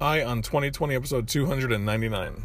Eye on 2020, episode 299.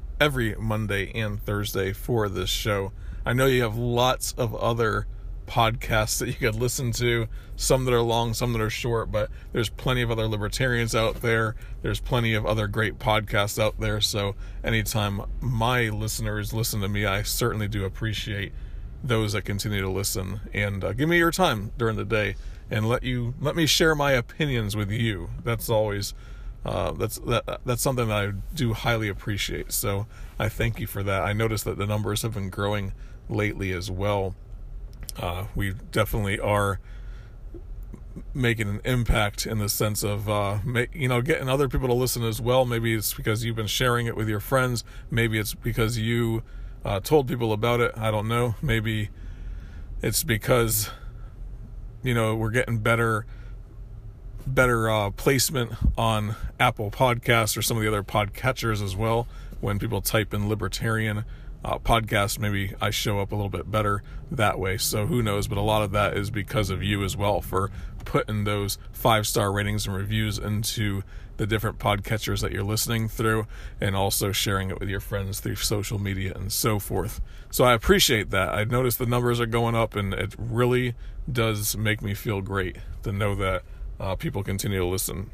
every Monday and Thursday for this show. I know you have lots of other podcasts that you could listen to, some that are long, some that are short, but there's plenty of other libertarians out there. There's plenty of other great podcasts out there. So anytime my listeners listen to me, I certainly do appreciate those that continue to listen and uh, give me your time during the day and let you let me share my opinions with you. That's always uh, that's that, that's something that I do highly appreciate. So I thank you for that. I noticed that the numbers have been growing lately as well. Uh, we definitely are making an impact in the sense of uh, you know getting other people to listen as well. Maybe it's because you've been sharing it with your friends. Maybe it's because you uh, told people about it. I don't know. Maybe it's because you know we're getting better better uh, placement on Apple Podcasts or some of the other podcatchers as well. When people type in libertarian uh, podcast, maybe I show up a little bit better that way. So who knows? But a lot of that is because of you as well for putting those five star ratings and reviews into the different podcatchers that you're listening through and also sharing it with your friends through social media and so forth. So I appreciate that. I noticed the numbers are going up and it really does make me feel great to know that uh, people continue to listen.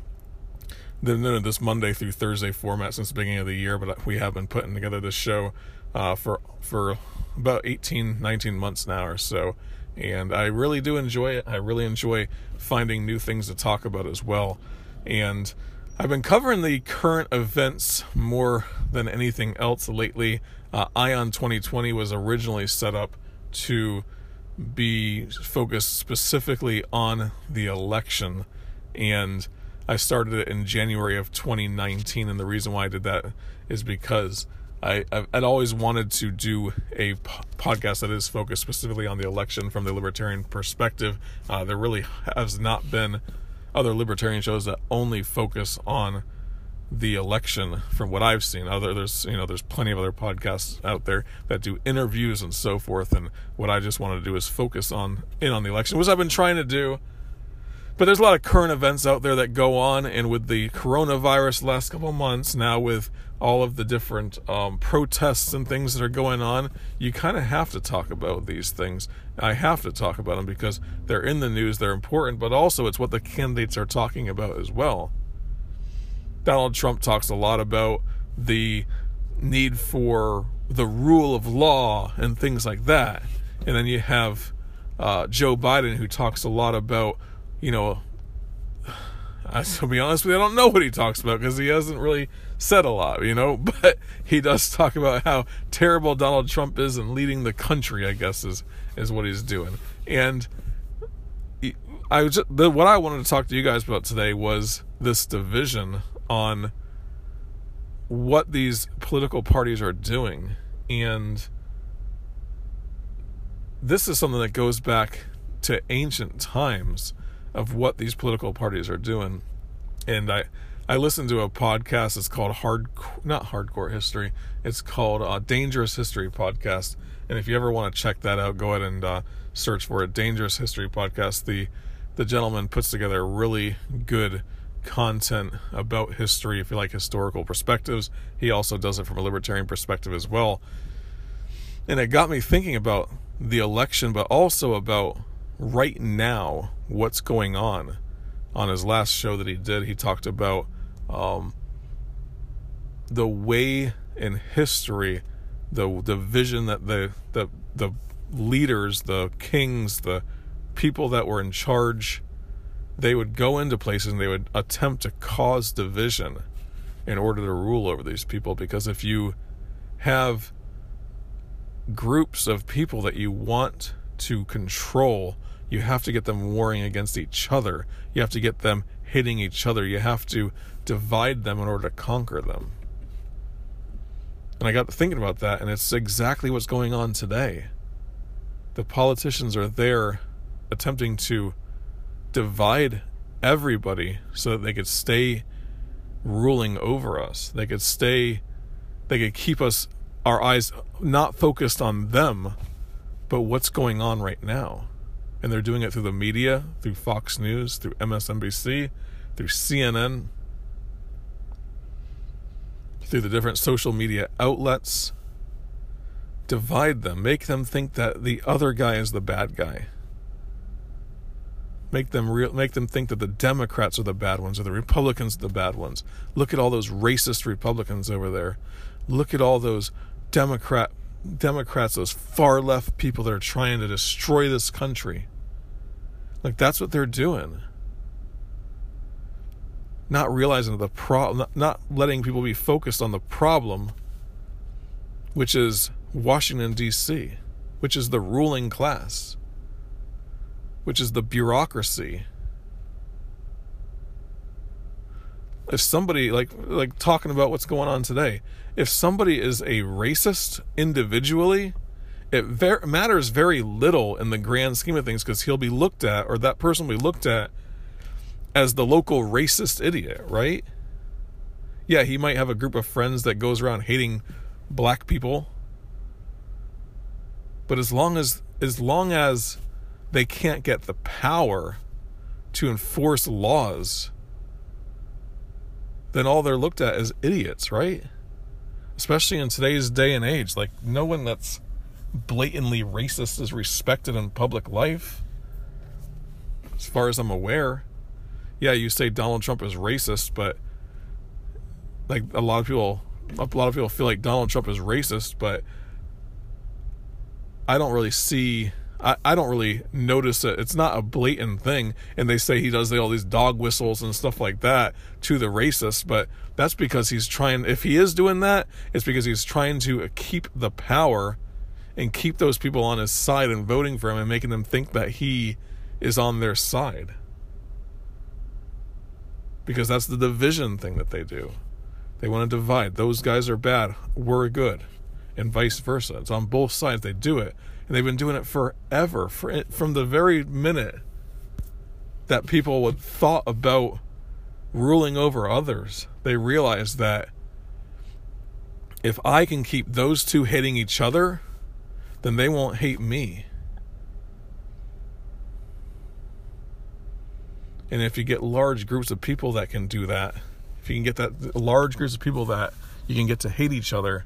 Then this Monday through Thursday format since the beginning of the year, but we have been putting together this show uh, for for about 18, 19 months now or so, and I really do enjoy it. I really enjoy finding new things to talk about as well, and I've been covering the current events more than anything else lately. Uh, Eye on 2020 was originally set up to be focused specifically on the election and I started it in January of 2019. And the reason why I did that is because I, I'd always wanted to do a podcast that is focused specifically on the election from the libertarian perspective. Uh, there really has not been other libertarian shows that only focus on the election from what I've seen. Other there's you know there's plenty of other podcasts out there that do interviews and so forth. And what I just wanted to do is focus on in on the election, which I've been trying to do but there's a lot of current events out there that go on, and with the coronavirus last couple months, now with all of the different um, protests and things that are going on, you kind of have to talk about these things. I have to talk about them because they're in the news, they're important, but also it's what the candidates are talking about as well. Donald Trump talks a lot about the need for the rule of law and things like that. And then you have uh, Joe Biden, who talks a lot about you know, I, to be honest with you, I don't know what he talks about because he hasn't really said a lot, you know. But he does talk about how terrible Donald Trump is and leading the country. I guess is is what he's doing. And I just, the, what I wanted to talk to you guys about today was this division on what these political parties are doing, and this is something that goes back to ancient times of what these political parties are doing. And I I listened to a podcast. It's called Hard not Hardcore History. It's called uh, Dangerous History Podcast. And if you ever want to check that out, go ahead and uh, search for it. Dangerous History Podcast. The the gentleman puts together really good content about history. If you like historical perspectives, he also does it from a libertarian perspective as well. And it got me thinking about the election, but also about right now what's going on. On his last show that he did, he talked about um, the way in history, the the vision that the the the leaders, the kings, the people that were in charge, they would go into places and they would attempt to cause division in order to rule over these people. Because if you have groups of people that you want to control, you have to get them warring against each other. You have to get them hitting each other. You have to divide them in order to conquer them. And I got thinking about that, and it's exactly what's going on today. The politicians are there attempting to divide everybody so that they could stay ruling over us. They could stay, they could keep us, our eyes not focused on them, but what's going on right now. And they're doing it through the media, through Fox News, through MSNBC, through CNN, through the different social media outlets. Divide them, make them think that the other guy is the bad guy. Make them real, make them think that the Democrats are the bad ones or the Republicans are the bad ones. Look at all those racist Republicans over there. Look at all those Democrat Democrats, those far left people that are trying to destroy this country. Like that's what they're doing. Not realizing the problem, not, letting people be focused on the problem, which is Washington D.C., which is the ruling class which is the bureaucracy. If somebody like like talking about what's going on today, if somebody is a racist individually, it ver- matters very little in the grand scheme of things because he'll be looked at, or that person will be looked at as the local racist idiot, right? Yeah, he might have a group of friends that goes around hating black people. But as long as as long as they can't get the power to enforce laws, then all they're looked at as idiots, right? Especially in today's day and age. Like, no one that's blatantly racist is respected in public life, as far as I'm aware. Yeah, you say Donald Trump is racist, but like a lot of people, a lot of people feel like Donald Trump is racist, but I don't really see I, I don't really notice it. It's not a blatant thing. And they say he does all these dog whistles and stuff like that to the racist, but that's because he's trying, if he is doing that, it's because he's trying to keep the power and keep those people on his side and voting for him and making them think that he is on their side. Because that's the division thing that they do. They want to divide. Those guys are bad, we're good, and vice versa. It's on both sides. They do it and they've been doing it forever for, from the very minute that people would thought about ruling over others they realized that if i can keep those two hating each other then they won't hate me. And if you get large groups of people that can do that if you can get that large groups of people that you can get to hate each other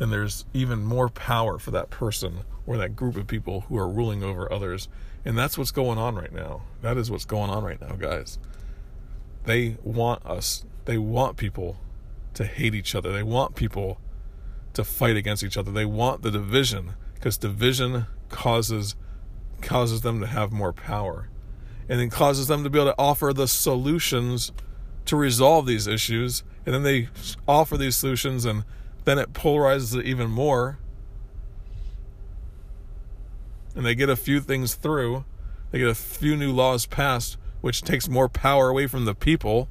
then there's even more power for that person or that group of people who are ruling over others. And that's what's going on right now. That is what's going on right now, guys. They want us, they want people to hate each other. They want people to fight against each other. They want the division because division causes causes them to have more power. And then causes them to be able to offer the solutions to resolve these issues. And then they offer these solutions and then it polarizes it even more and they get a few things through, they get a few new laws passed, which takes more power away from the people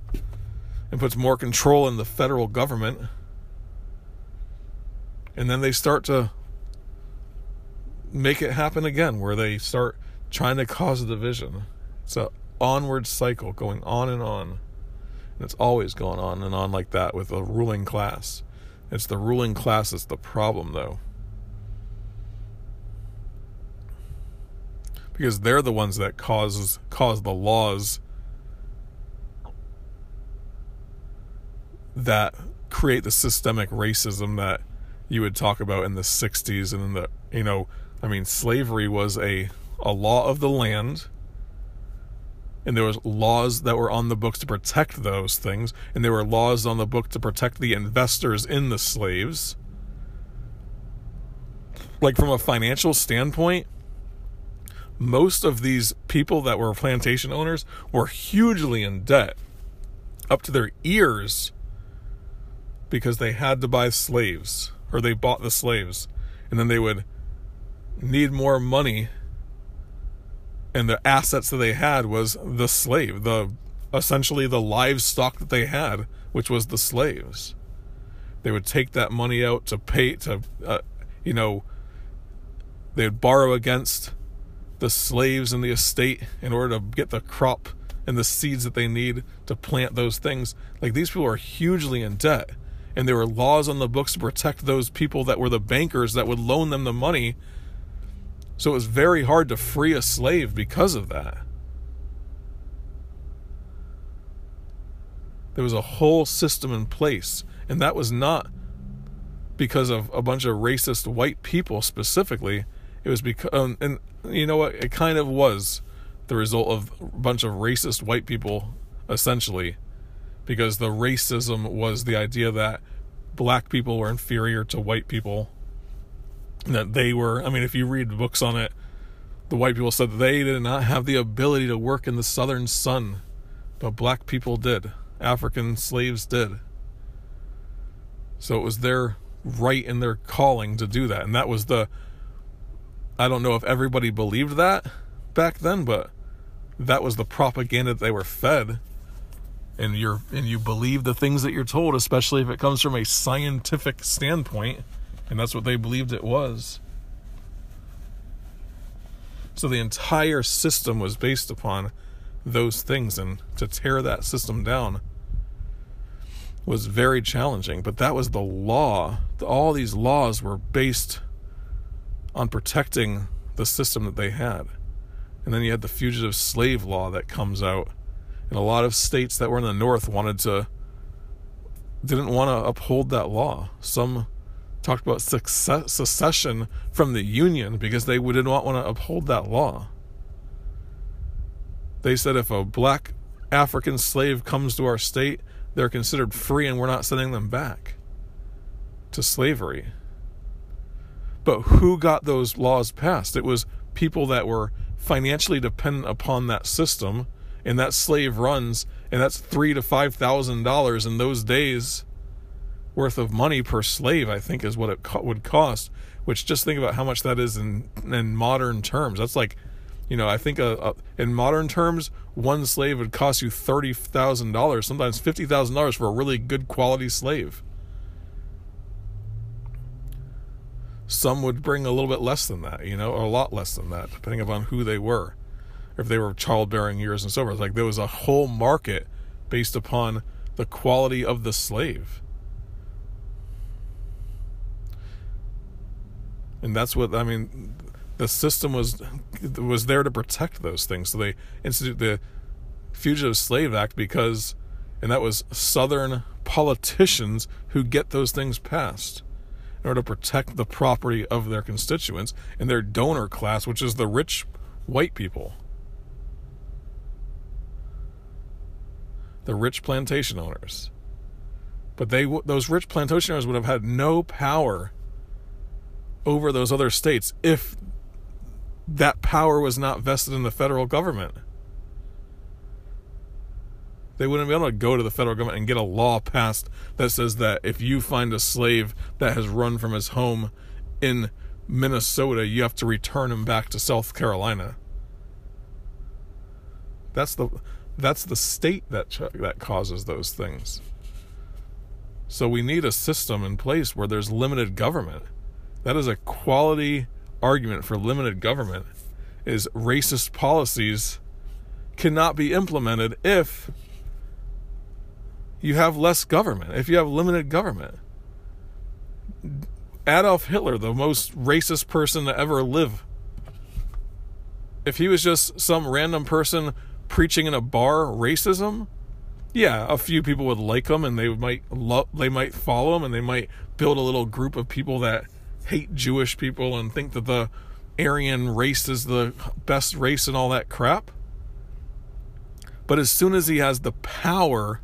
and puts more control in the federal government. And then they start to make it happen again, where they start trying to cause a division. It's a onward cycle going on and on. And it's always going on and on like that with a ruling class. It's the ruling class that's the problem, though. because they're the ones that causes cause the laws that create the systemic racism that you would talk about in the 60s and in the you know i mean slavery was a a law of the land and there was laws that were on the books to protect those things and there were laws on the book to protect the investors in the slaves. Like from a financial standpoint most of these people that were plantation owners were hugely in debt up to their ears because they had to buy slaves or they bought the slaves and then they would need more money and the assets that they had was the slave, the essentially the livestock that they had, which was the slaves. They would take that money out to pay to, uh, you know, they would borrow against the slaves in the estate in order to get the crop and the seeds that they need to plant those things. Like these people are hugely in debt. And there were laws on the books to protect those people that were the bankers that would loan them the money. So it was very hard to free a slave because of that. There was a whole system in place. And that was not because of a bunch of racist white people specifically. It was because, um, and you know what? It kind of was the result of a bunch of racist white people, essentially, because the racism was the idea that black people were inferior to white people. That they were, I mean, if you read books on it, the white people said they did not have the ability to work in the southern sun, but black people did. African slaves did. So it was their right and their calling to do that. And that was the I don't know if everybody believed that back then, but that was the propaganda that they were fed. And you're and you believe the things that you're told, especially if it comes from a scientific standpoint, and that's what they believed it was. So the entire system was based upon those things and to tear that system down was very challenging but that was the law all these laws were based on protecting the system that they had. And then you had the fugitive slave law that comes out. And a lot of states that were in the north wanted to didn't want to uphold that law. Some talked about success, secession from the union because they did not want to uphold that law. They said if a black African slave comes to our state, they're considered free and we're not sending them back to slavery. But who got those laws passed? It was people that were financially dependent upon that system, and that slave runs, and that's three to five thousand dollars in those days worth of money per slave. I think is what it co- would cost. Which just think about how much that is in in modern terms. That's like, you know, I think a, a, in modern terms, one slave would cost you thirty thousand dollars, sometimes fifty thousand dollars for a really good quality slave. Some would bring a little bit less than that, you know, or a lot less than that, depending upon who they were. If they were childbearing years and so forth. Like there was a whole market based upon the quality of the slave. And that's what I mean the system was was there to protect those things. So they instituted the Fugitive Slave Act because and that was southern politicians who get those things passed in order to protect the property of their constituents and their donor class, which is the rich white people. The rich plantation owners. But they those rich plantation owners would have had no power over those other states if that power was not vested in the federal government. They wouldn't be able to go to the federal government and get a law passed that says that if you find a slave that has run from his home in Minnesota, you have to return him back to South Carolina. That's the that's the state that that causes those things. So we need a system in place where there's limited government. That is a quality argument for limited government is racist policies cannot be implemented if you have less government, if you have limited government. Adolf Hitler, the most racist person to ever live, if he was just some random person preaching in a bar racism, yeah, a few people would like him and they might love, they might follow him and they might build a little group of people that hate Jewish people and think that the Aryan race is the best race and all that crap. But as soon as he has the power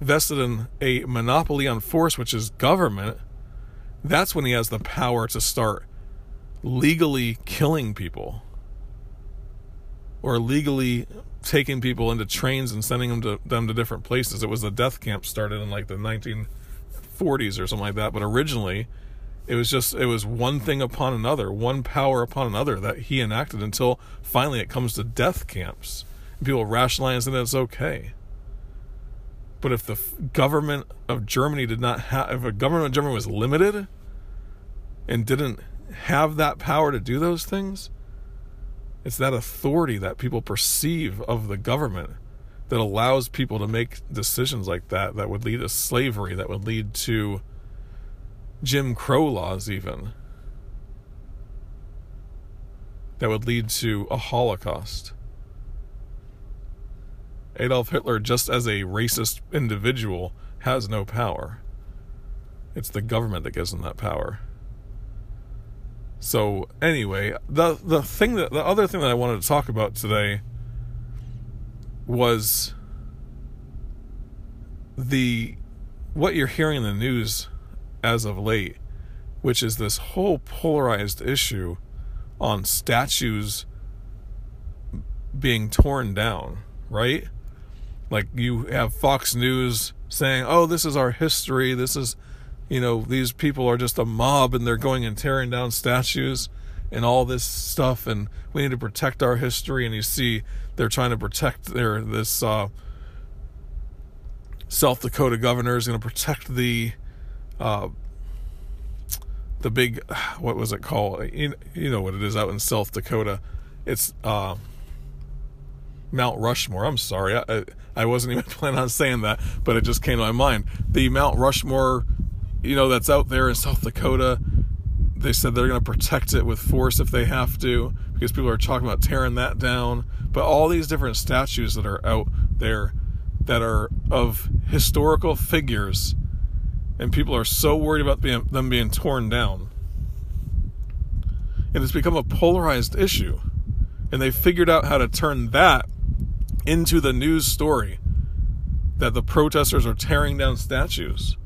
vested in a monopoly on force, which is government, that's when he has the power to start legally killing people or legally taking people into trains and sending them to them to different places. It was the death camp started in like the 1940s or something like that, but originally It was just it was one thing upon another, one power upon another that he enacted until finally it comes to death camps. And people rationalize that it's okay. But if the government of Germany did not have, if a government of Germany was limited and didn't have that power to do those things, it's that authority that people perceive of the government that allows people to make decisions like that that would lead to slavery, that would lead to Jim Crow laws, even that would lead to a Holocaust. Adolf Hitler, just as a racist individual, has no power. It's the government that gives him that power. So anyway, the the thing that the other thing that I wanted to talk about today was the what you're hearing in the news as of late, which is this whole polarized issue on statues being torn down, right? Like you have Fox News saying, "Oh, this is our history. This is, you know, these people are just a mob and they're going and tearing down statues and all this stuff and we need to protect our history." And you see they're trying to protect their this uh, South Dakota governor is going to protect the uh, the big what was it called? You, you know what it is out in South Dakota. It's uh, Mount Rushmore. I'm sorry, I, I wasn't even planning on saying that, but it just came to my mind. The Mount Rushmore, you know, that's out there in South Dakota. They said they're going to protect it with force if they have to, because people are talking about tearing that down. But all these different statues that are out there that are of historical figures, and people are so worried about being, them being torn down. And it's become a polarized issue. And they figured out how to turn that into the news story that the protesters are tearing down statues.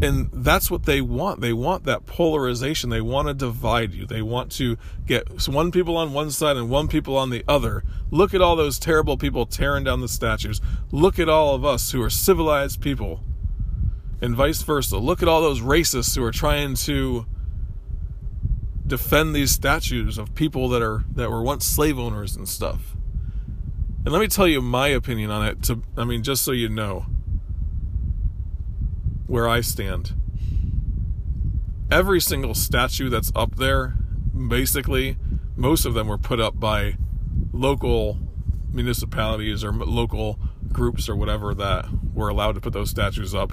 And that's what they want. They want that polarization. They want to divide you. They want to get one people on one side and one people on the other. Look at all those terrible people tearing down the statues. Look at all of us who are civilized people. And vice versa. Look at all those racists who are trying to defend these statues of people that are that were once slave owners and stuff. And let me tell you my opinion on it to I mean just so you know where I stand. Every single statue that's up there, basically, most of them were put up by local municipalities or local groups or whatever that were allowed to put those statues up.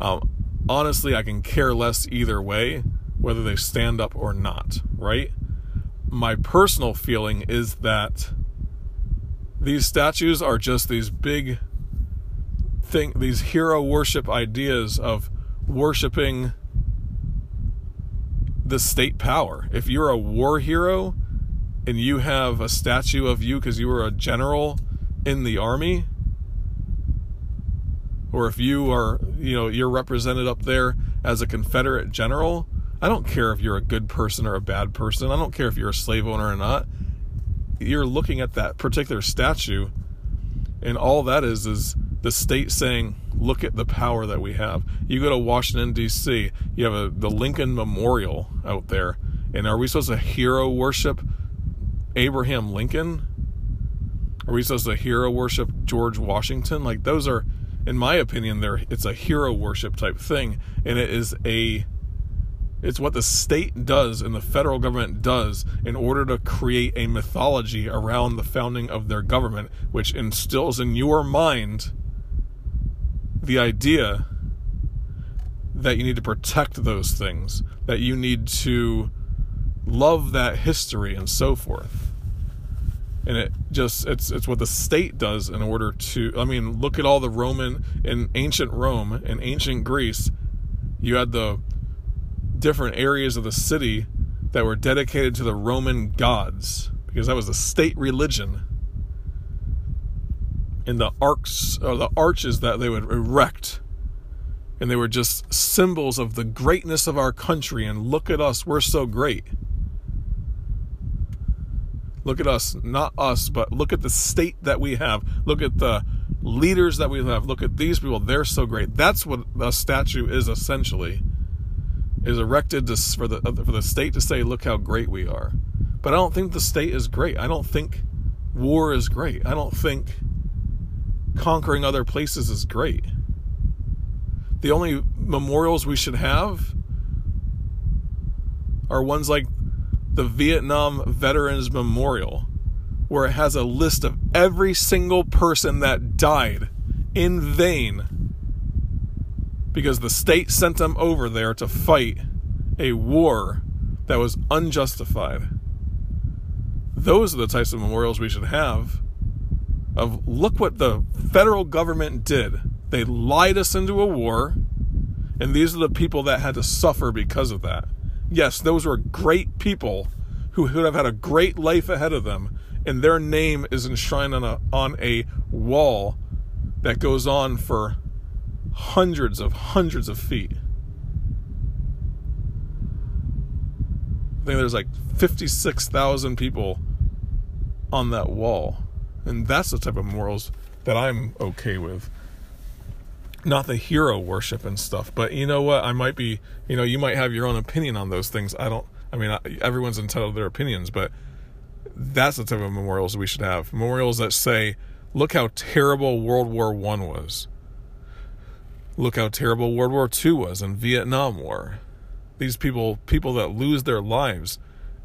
Um, honestly, I can care less either way whether they stand up or not, right? My personal feeling is that these statues are just these big thing these hero worship ideas of worshiping the state power. If you're a war hero and you have a statue of you because you were a general in the army, or if you are, you know, you're represented up there as a Confederate general, I don't care if you're a good person or a bad person. I don't care if you're a slave owner or not. You're looking at that particular statue, and all that is is the state saying, "Look at the power that we have." You go to Washington D.C., you have a, the Lincoln Memorial out there, and are we supposed to hero worship Abraham Lincoln? Are we supposed to hero worship George Washington? Like those are, in my opinion, there it's a hero worship type thing, and it is a it's what the state does and the federal government does in order to create a mythology around the founding of their government, which instills in your mind the idea that you need to protect those things, that you need to love that history and so forth. And it just it's it's what the state does in order to I mean, look at all the Roman in ancient Rome and ancient Greece, you had the different areas of the city that were dedicated to the Roman gods because that was the state religion. And the arcs or the arches that they would erect and they were just symbols of the greatness of our country and look at us we're so great Look at us, not us, but look at the state that we have. Look at the leaders that we have. Look at these people. They're so great. That's what a statue is essentially. Is erected to, for the uh, for the state to say, "Look how great we are." But I don't think the state is great. I don't think war is great. I don't think conquering other places is great. The only memorials we should have are ones like the Vietnam Veterans Memorial, where it has a list of every single person that died in vain because the state sent them over there to fight a war that was unjustified. Those are the types of memorials we should have. Of look what the federal government did. They lied us into a war, and these are the people that had to suffer because of that yes, those were great people who would have had a great life ahead of them, and their name is enshrined on a on a wall that goes on for hundreds of hundreds of feet. I think there's like 56,000 people on that wall. And that's the type of morals that I'm okay with. Not the hero worship and stuff but you know what? I might be you know you might have your own opinion on those things. I don't i mean everyone's entitled to their opinions but that's the type of memorials we should have. Memorials that say look how terrible world war one was. Look how terrible world war two was and vietnam war. These people people that lose their lives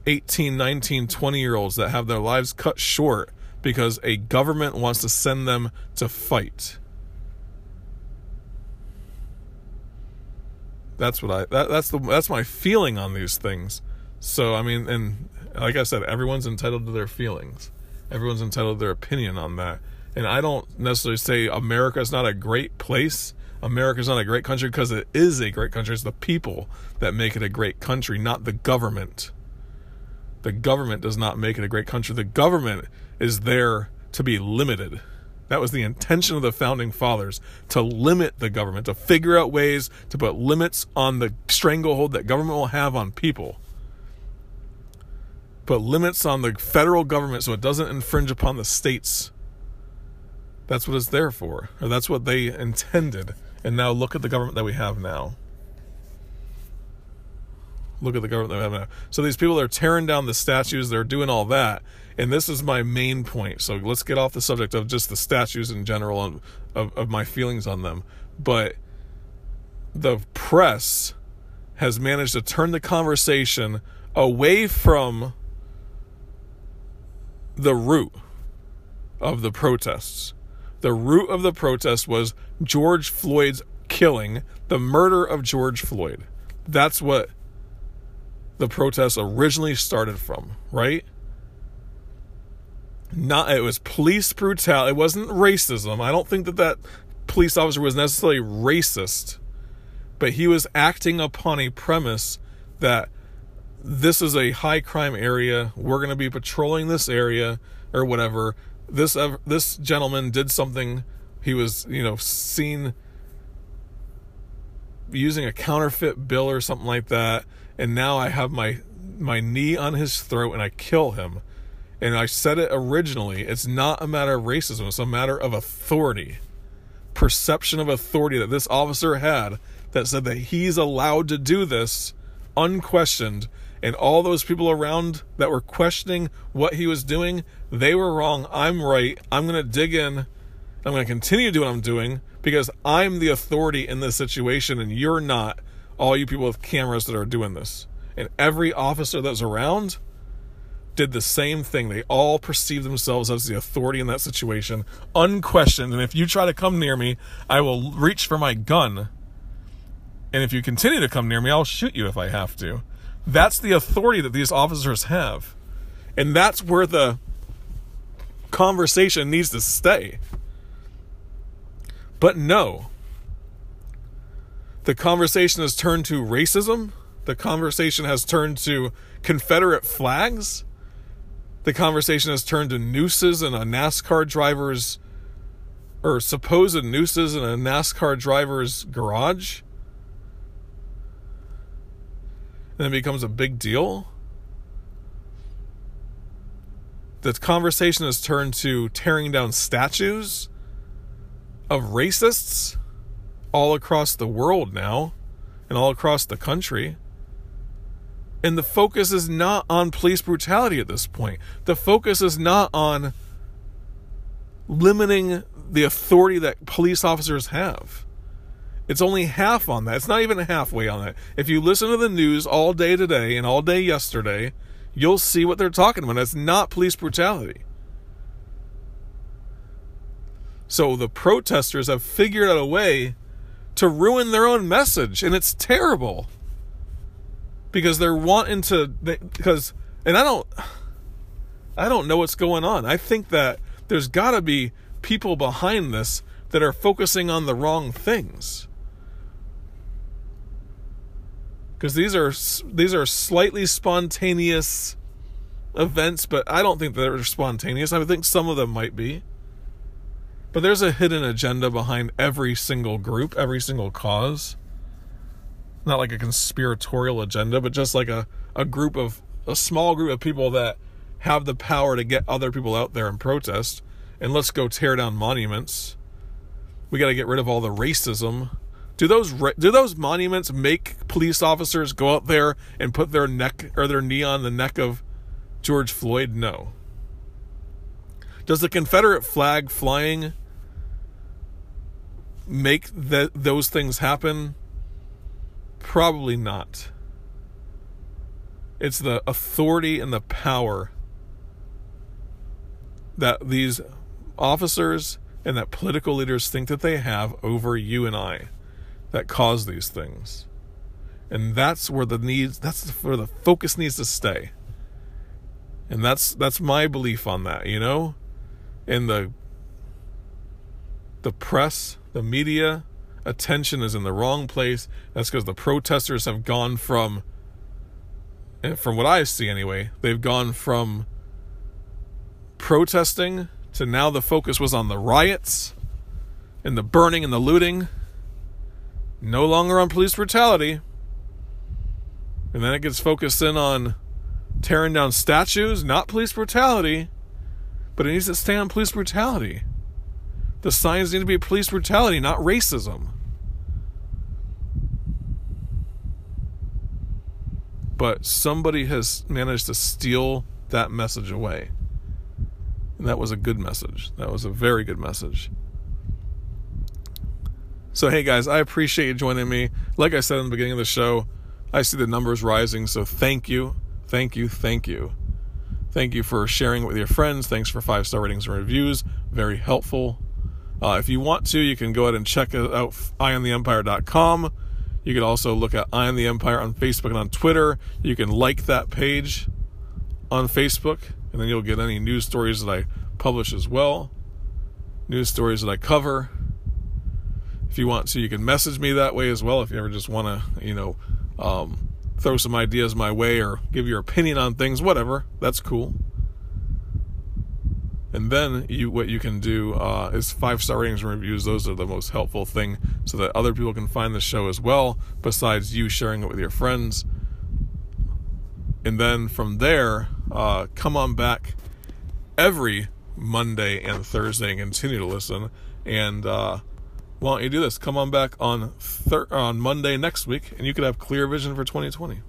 18 19 20 year olds that have their lives cut short because a government wants to send them to fight That's what I that, that's the that's my feeling on these things. So I mean, and like I said, everyone's entitled to their feelings. Everyone's entitled to their opinion on that. And I don't necessarily say America is not a great place. America is not a great country because it is a great country. It's the people that make it a great country, not the government. The government does not make it a great country. The government is there to be limited. That was the intention of the founding fathers to limit the government, to figure out ways to put limits on the stranglehold that government will have on people. Put limits on the federal government so it doesn't infringe upon the states. That's what it's there for, or that's what they intended. And now look at the government that we have now. Look at the government we have now. So these people are tearing down the statues, they're doing all that and this is my main point. So let's get off the subject of just the statues in general and of, of my feelings on them. But the press has managed to turn the conversation away from the root of the protests. The root of the protest was George Floyd's killing, the murder of George Floyd. That's what the protests originally started from, right? not it was police brutality. It wasn't racism. I don't think that that police officer was necessarily racist, but he was acting upon a premise that this is a high crime area. We're going to be patrolling this area or whatever. This this gentleman did something. He was, you know, seen using a counterfeit bill or something like that, and now I have my my knee on his throat and I kill him and I said it originally, it's not a matter of racism, it's a matter of authority. Perception of authority that this officer had that said that he's allowed to do this unquestioned. And all those people around that were questioning what he was doing, they were wrong. I'm right. I'm going to dig in. I'm going to continue to do what I'm doing because I'm the authority in this situation and you're not all you people with cameras that are doing this. And every officer that's around did the same thing. They all perceived themselves as the authority in that situation, unquestioned. And if you try to come near me, I will reach for my gun. And if you continue to come near me, I'll shoot you if I have to. That's the authority that these officers have. And that's where the conversation needs to stay. But no. The conversation has turned to racism. The conversation has turned to Confederate flags the conversation has turned to nooses in a NASCAR driver's or supposed nooses in a NASCAR driver's garage. And it becomes a big deal. the conversation has turned to tearing down statues of racists all across the world now and all across the country. And the focus is not on police brutality at this point. The focus is not on limiting the authority that police officers have. It's only half on that. It's not even halfway on that. If you listen to the news all day today and all day yesterday, you'll see what they're talking about. It's not police brutality. So the protesters have figured out a way to ruin their own message, and it's terrible because they're wanting to. Because and I don't, I don't know what's going on. I think that there's got to be people behind this that are focusing on the wrong things because these are these are slightly spontaneous events, but I don't think they're spontaneous. I think some of them might be. But there's a hidden agenda behind every single group, every single cause. Not like a conspiratorial agenda, but just like a, a group of a small group of people that have the power to get other people out there and protest. And let's go tear down monuments. We got to get rid of all the racism do those do those monuments make police officers go out there and put their neck or their knee on the neck of George Floyd? No. Does the Confederate flag flying make those things happen? Probably not. It's the authority and the power that these officers and that political leaders think that they have over you and I that cause these things. And that's where the needs that's where the focus needs to stay. And that's that's my belief on that, you know? In the the press, the media, attention is in the wrong place. That's because the protesters have gone from eh, from what I see anyway, they've gone from protesting to now the focus was on the riots and the burning and the looting no longer on police brutality. And then it gets focused in on tearing down statues, not police brutality, but it needs to stay on police brutality. The signs need to be police brutality, not racism. But somebody has managed to steal that message away. And that was a good message. That was a very good message. So, hey guys, I appreciate you joining me. Like I said in the beginning of the show, I see the numbers rising. So, thank you, thank you, thank you. Thank you for sharing it with your friends. Thanks for five star ratings and reviews. Very helpful. Uh, if you want to, you can go ahead and check out eyeontheempire.com. You can also look at Eye on the Empire on Facebook and on Twitter. You can like that page on Facebook, and then you'll get any news stories that I publish as well, news stories that I cover if you want to, you can message me that way as well. If you ever just want to, you know, um, throw some ideas my way or give your opinion on things, whatever, that's cool. And then you, what you can do uh, is five star ratings and reviews. Those are the most helpful thing, so that other people can find the show as well. Besides you sharing it with your friends, and then from there, uh, come on back every Monday and Thursday and continue to listen. And uh, why don't you do this? Come on back on thir- on Monday next week, and you could have clear vision for 2020.